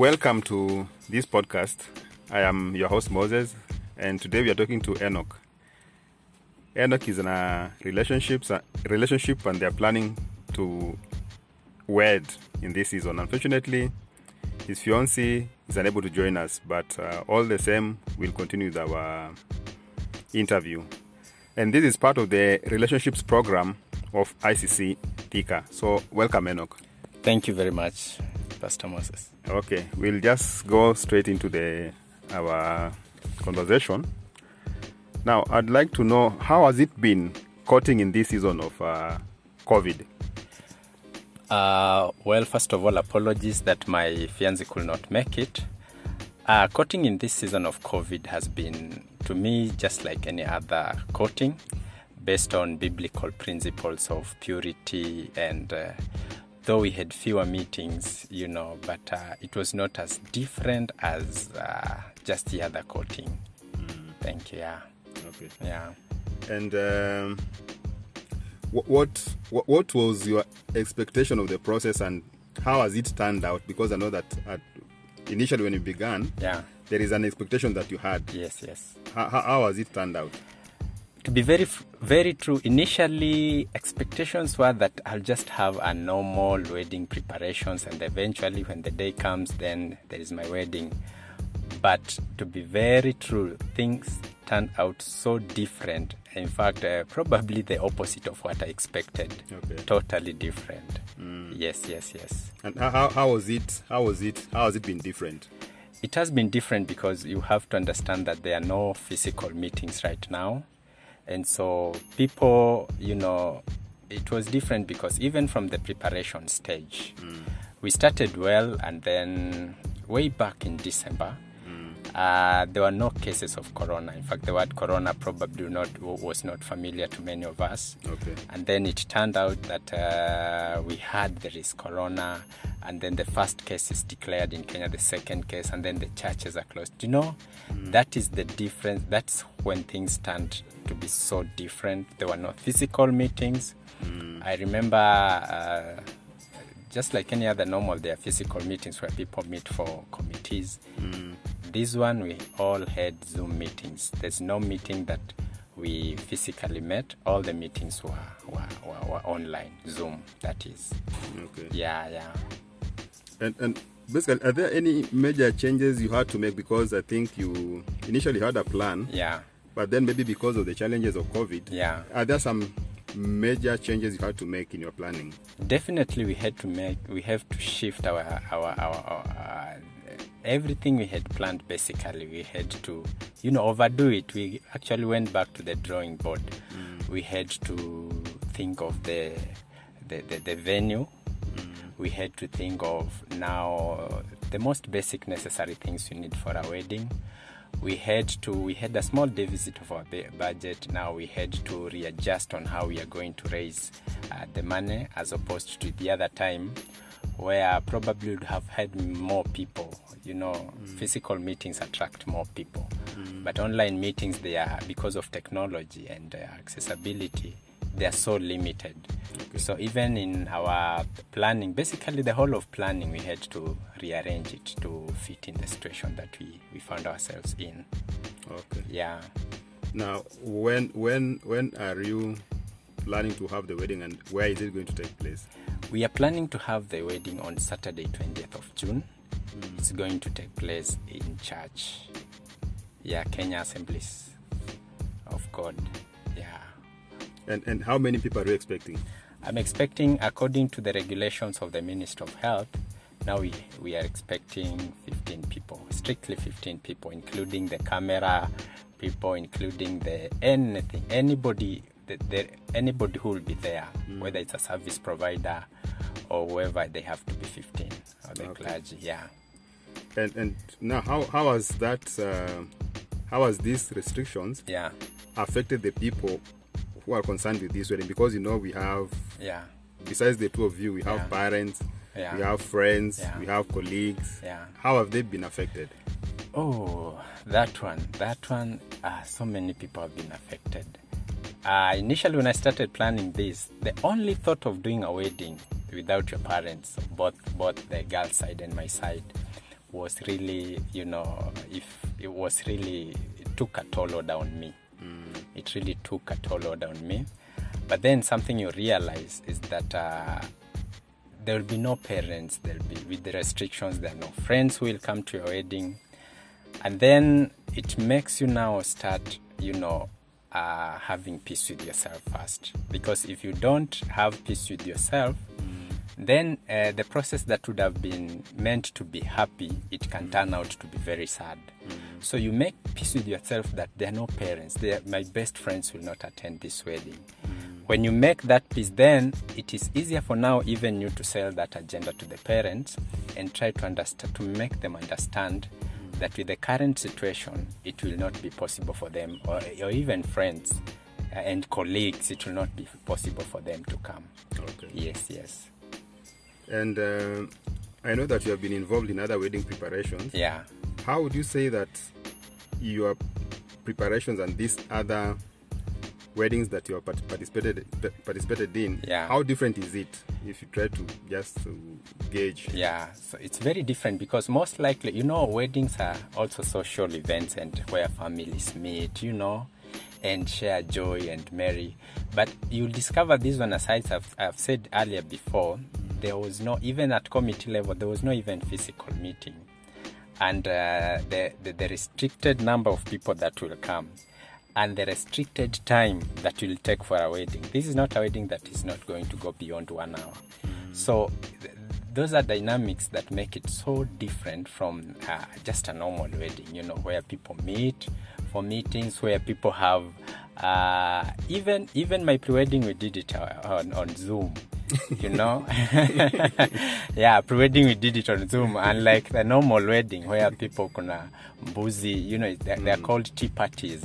Welcome to this podcast. I am your host Moses, and today we are talking to Enoch. Enoch is in a relationships relationship, and they are planning to wed in this season. Unfortunately, his fiancée is unable to join us, but uh, all the same, we'll continue with our interview. And this is part of the relationships program of ICC Thika. So, welcome, Enoch. Thank you very much, Pastor Moses. Okay, we'll just go straight into the our conversation. Now, I'd like to know how has it been courting in this season of uh, COVID? Uh, well, first of all, apologies that my fiance could not make it. Uh, courting in this season of COVID has been, to me, just like any other courting, based on biblical principles of purity and uh, though we had fewer meetings, you know, but uh, it was not as different as uh, just the other coating. Mm. Thank you. Yeah. Okay. Yeah. And um, what, what what was your expectation of the process, and how has it turned out? Because I know that at, initially when you began, yeah, there is an expectation that you had. Yes. Yes. How, how has it turned out? To be very very true. Initially expectations were that i'll just have a normal wedding preparations and eventually when the day comes then there is my wedding. But to be very true things turned out so different. In fact uh, probably the opposite of what i expected. Okay. totally different. Mm. yes yes yes. And how, how was it? How was it? How has it been different? It has been different because you have to understand that there are no physical meetings right now and so people, you know, it was different because even from the preparation stage, mm. we started well, and then way back in December, mm. uh, there were no cases of corona. In fact, the word corona probably not was not familiar to many of us. Okay. And then it turned out that uh, we had there is corona, and then the first case is declared in Kenya, the second case, and then the churches are closed. You know, mm. that is the difference. That's when things turned to be so different. There were no physical meetings. Mm. I remember, uh, just like any other normal, there are physical meetings where people meet for committees. Mm. This one, we all had Zoom meetings. There's no meeting that we physically met. All the meetings were, were, were, were online, Zoom, that is. Okay. Yeah, yeah. And, and basically, are there any major changes you had to make? Because I think you initially had a plan. Yeah. But then maybe because of the challenges of COVID, yeah. Are there some major changes you had to make in your planning? Definitely, we had to make. We have to shift our our our, our uh, everything we had planned. Basically, we had to, you know, overdo it. We actually went back to the drawing board. Mm. We had to think of the the, the, the venue we had to think of now the most basic necessary things you need for a wedding. We had to we had a small deficit of our budget. Now we had to readjust on how we are going to raise uh, the money as opposed to the other time where probably would have had more people. You know mm. physical meetings attract more people. Mm. but online meetings they are because of technology and uh, accessibility they are so limited Okay. So even in our planning, basically the whole of planning, we had to rearrange it to fit in the situation that we, we found ourselves in. Okay. Yeah. Now, when when when are you planning to have the wedding, and where is it going to take place? We are planning to have the wedding on Saturday, 20th of June. Mm. It's going to take place in church. Yeah, Kenya Assemblies of God. Yeah. And and how many people are you expecting? I'm expecting, according to the regulations of the Ministry of Health, now we, we are expecting 15 people, strictly 15 people, including the camera people, including the anything, anybody, the, the, anybody who will be there, Mm. whether it's a service provider or whoever, they have to be 15, or the Okay. clergy, yeah. And and now how how has that uh, how has these restrictions Yeah, affected the people who are concerned with this wedding? Because you know we have yeah, besides the two of you, we have Yeah. parents, yeah. we have friends, Yeah. we have colleagues. Yeah. How have they been affected? Oh, that one, that one, uh, so many people have been affected. Uh, initially, when I started planning this, the only thought of doing a wedding without your parents, both both the girl side and my side, was really, you know, if it was really it took a toll on me. It really took a toll on me. But then something you realize is that uh, there will be no parents. There'll be with the restrictions. There are no friends who will come to your wedding, and then it makes you now start, you know, uh, having peace with yourself first. Because if you don't have peace with yourself, then uh, the process that would have been meant to be happy, it can turn out to be very sad. So you make peace with yourself that there are no parents. Are, my best friends will not attend this wedding. When you make that peace, then it is easier for now even you to sell that agenda to the parents and try to understand to make them understand that with the current situation, it will not be possible for them or, or even friends uh, and colleagues. It will not be possible for them to come. Okay. Yes, yes, And uh, I know that you have been involved in other wedding preparations. yeah. How would you say that your preparations and these other weddings that you have participated participated in, Yeah. how different is it? If you try to just gauge. Yeah, so it's very different because most likely, you know, weddings are also social events and where families meet, you know, and share joy and merry. But you'll discover this one, as I've, I've said earlier before, there was no, even at committee level, there was no even physical meeting. And uh, the, the, the restricted number of people that will come and the restricted time that will take for a wedding. This is not a wedding that is not going to go beyond one hour. So th- those are dynamics that make it so different from uh, just a normal wedding, you know, where people meet for meetings, where people have uh, even even my pre-wedding we did it uh, on, on Zoom. You know, yeah, pre-wedding we did it on Zoom, unlike the normal wedding where people kuna mbuzi, you know, they're, they're called tea parties.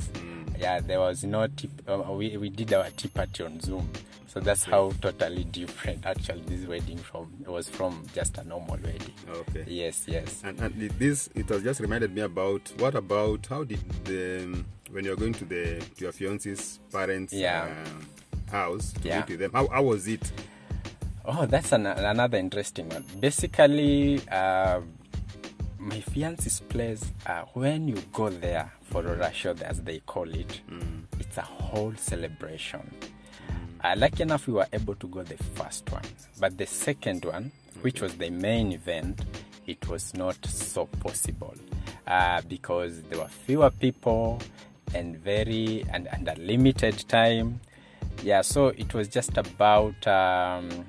Yeah, there was no tea, uh, we we did our tea party on Zoom, so that's how totally different actually this wedding from it was from just a normal wedding. Okay. Yes, yes. And, and this it has just reminded me about what about how did the when you're going to the to your fiance's parents Yeah. um, house to Yeah. meet with them how, how was it Oh, that's an, another interesting one. Basically, uh, my fiance's place, uh, when you go there for a ruracio, as they call it, it's a whole celebration. Uh, lucky enough, we were able to go the first one, but the second one, which was the main event, it was not so possible uh, because there were fewer people and very and, and a limited time. Yeah, so it was just about. Um,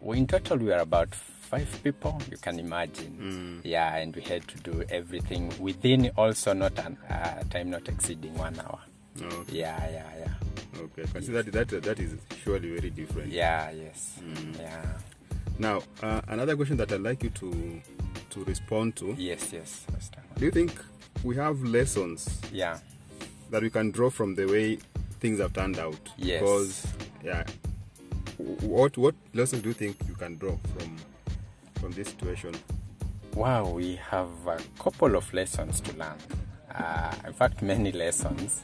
we in total we were about five people. You can imagine. Yeah, and we had to do everything within also not an uh, time not exceeding one hour. okay Yeah, yeah, yeah. Okay consider that that that is surely very different Yeah, yes. Yeah. now uh, another question that i'd like you to to respond to Yes, yes. Do you think we have lessons Yeah. that we can draw from the way things have turned out Yes. because yeah what what lessons do you think you can draw from from this situation Wow, we have a couple of lessons to learn. Uh, in fact, many lessons.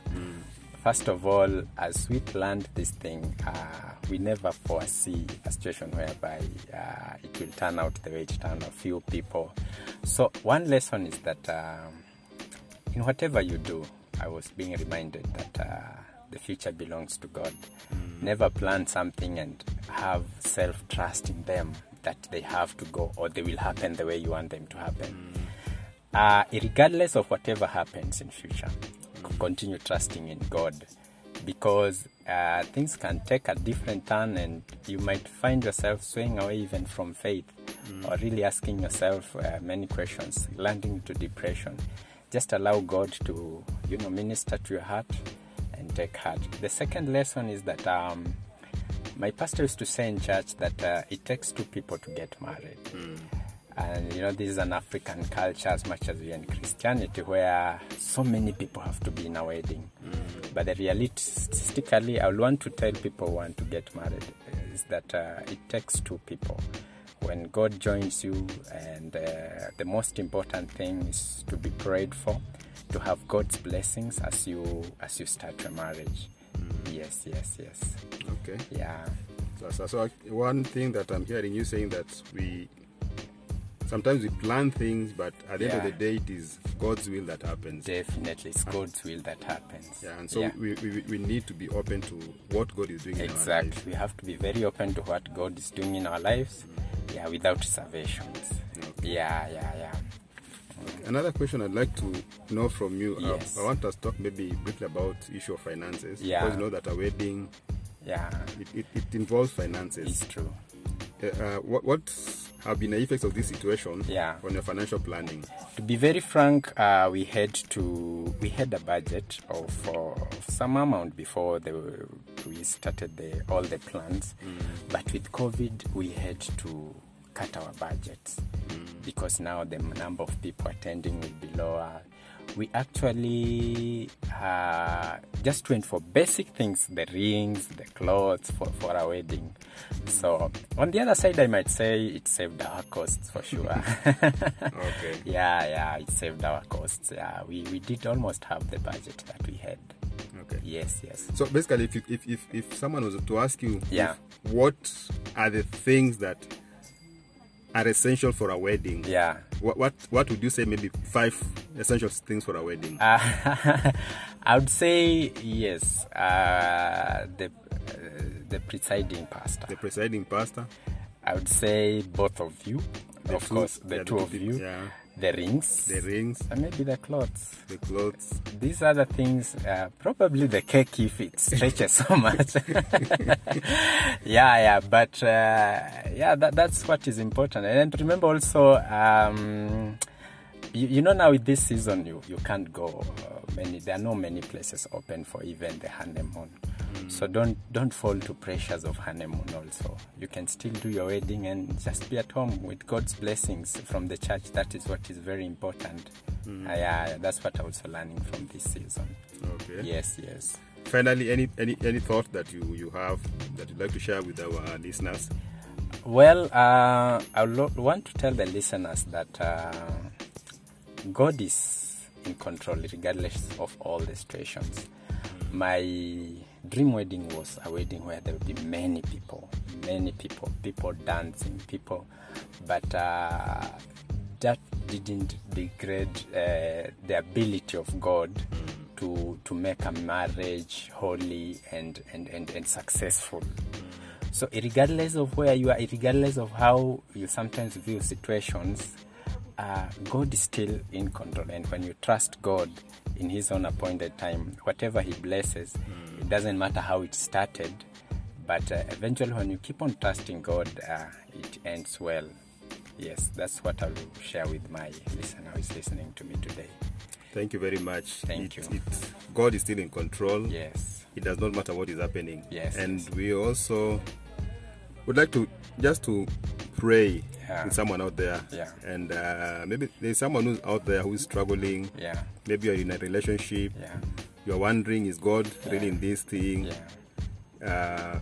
First of all, as we planned this thing, uh, we never foresee a situation whereby uh, it will turn out the way it turned out, few people. So, one lesson is that um, in whatever you do, I was being reminded that uh, the future belongs to God. Never plan something and have self trust in them that they have to go or they will happen the way you want them to happen. Uh, regardless of whatever happens in future, continue trusting in God because uh, things can take a different turn and you might find yourself swaying away even from faith or really asking yourself uh, many questions, landing into depression. Just allow God to, you know, minister to your heart and take heart. The second lesson is that um, my pastor used to say in church that uh, it takes two people to get married. And you know, this is an African culture as much as we are in Christianity, where so many people have to be in a wedding. But the reality, realistically, I would want to tell people who want to get married is that uh, it takes two people. When God joins you, and uh, the most important thing is to be prayed for, to have God's blessings as you as you start your marriage. Yes, yes, yes. okay Yeah. So, so, so one thing that I'm hearing you saying that we sometimes we plan things, but at the end of the day, it is God's will that happens. Definitely, it's God's will that happens. Yeah, and so Yeah. We, we, we need to be open to what God is doing in our lives. Exactly. We have to be very open to what God is doing in our lives. Yeah, without reservations. Okay. Yeah, yeah, yeah. Another question I'd like to know from you. uh, Yes. I want us to talk maybe briefly about issue of finances. Yeah. Because you know that a wedding Yeah, it, it, it involves finances. it's true. Uh, uh, what, what have been the effects of this situation Yeah. on your financial planning? To be very frank, uh, we had to we had a budget of, uh, of some amount before the, we started the, all the plans, but with COVID we had to cut our budgets because now the number of people attending will be lower. We actually uh, just went for basic things the rings, the clothes for, for our wedding. So, on the other side, I might say it saved our costs for sure. Okay. Yeah, yeah, it saved our costs. Yeah, we, we did almost have the budget that we had. Okay. Yes, yes. So basically, if, you, if, if, if someone was to ask you, Yeah. what are the things that are essential for a wedding? Yeah. What, what what would you say? Maybe five essential things for a wedding. Uh, I would say yes. Uh, the uh, the presiding pastor. the presiding pastor, I would say both of you. The of two- course, the yeah, two the of you. yeah. The rings. the rings, and maybe the clothes. the clothes. These the things. Uh, probably the cake if it stretches so much. yeah, yeah, but uh, yeah, that, that's what is important. And remember also, um, you, you know, now with this season, you you can't go uh, many. There are no many places open for even the honeymoon. So don't don't fall to pressures of honeymoon. Also, you can still do your wedding and just be at home with God's blessings from the church. That is what is very important. Uh, yeah, that's what I was learning from this season. Okay. Yes, yes. Finally, any any any thought that you you have that you'd like to share with our listeners? Well, uh, I lo- want to tell the listeners that uh, God is in control regardless of all the situations. My dream wedding was a wedding where there would be many people, many people, people dancing, people, but uh, that didn't degrade uh, the ability of God to to make a marriage holy and and, and, and successful. So, regardless of where you are, regardless of how you sometimes view situations, uh, God is still in control. And when you trust God in His own appointed time, whatever He blesses, it doesn't matter how it started, but uh, eventually, when you keep on trusting God, uh, it ends well. Yes, that's what I will share with my listener who is listening to me today. Thank you very much. Thank It- you. it- God is still in control. Yes. It does not matter what is happening. Yes, And yes. we also would like to just to pray Yeah. with someone out there. Yeah. And uh, maybe there's someone who's out there who's struggling. Yeah. Maybe you're in a relationship. Yeah. You're wondering, is God Yeah. really in this thing? Yeah. uh,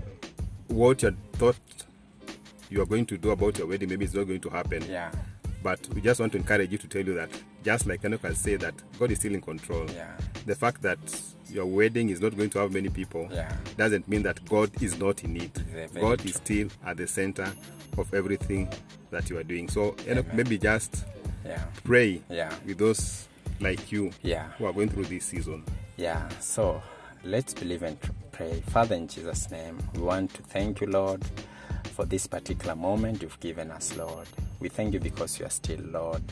what you thought you are going to do about your wedding, maybe it's not going to happen. Yeah. But we just want to encourage you to tell you that, just like Enoch has said, that God is still in control. Yeah. The fact that your wedding is not going to have many people Yeah. doesn't mean that God is not in it. God is still at the center of everything that you are doing. So Enoch, Amen. maybe just Yeah. pray Yeah. with those like you Yeah. who are going through this season. Yeah, so let's believe and pray. Father, in Jesus' name, we want to thank you, Lord, for this particular moment you've given us, Lord. We thank you because you are still Lord.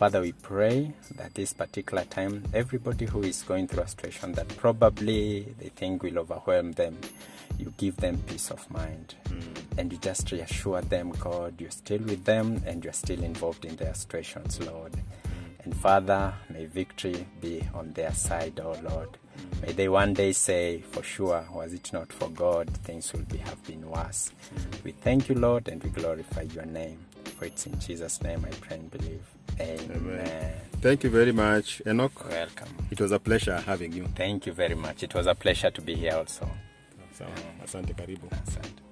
Father, we pray that this particular time, everybody who is going through a situation that probably they think will overwhelm them, you give them peace of mind. Mm. And you just reassure them, God, you're still with them and you're still involved in their situations, Lord. Mm. And Father, may victory be on their side, oh Lord. Mm. May they one day say, for sure, was it not for God, things would be, have been worse. We thank you, Lord, and we glorify your name. For it's in Jesus' name I pray and believe. Amen. Thank you very much, Enoch. Welcome. It was a pleasure having you. Thank you very much. It was a pleasure to be here also. Sawa. Asante, karibu. Asante.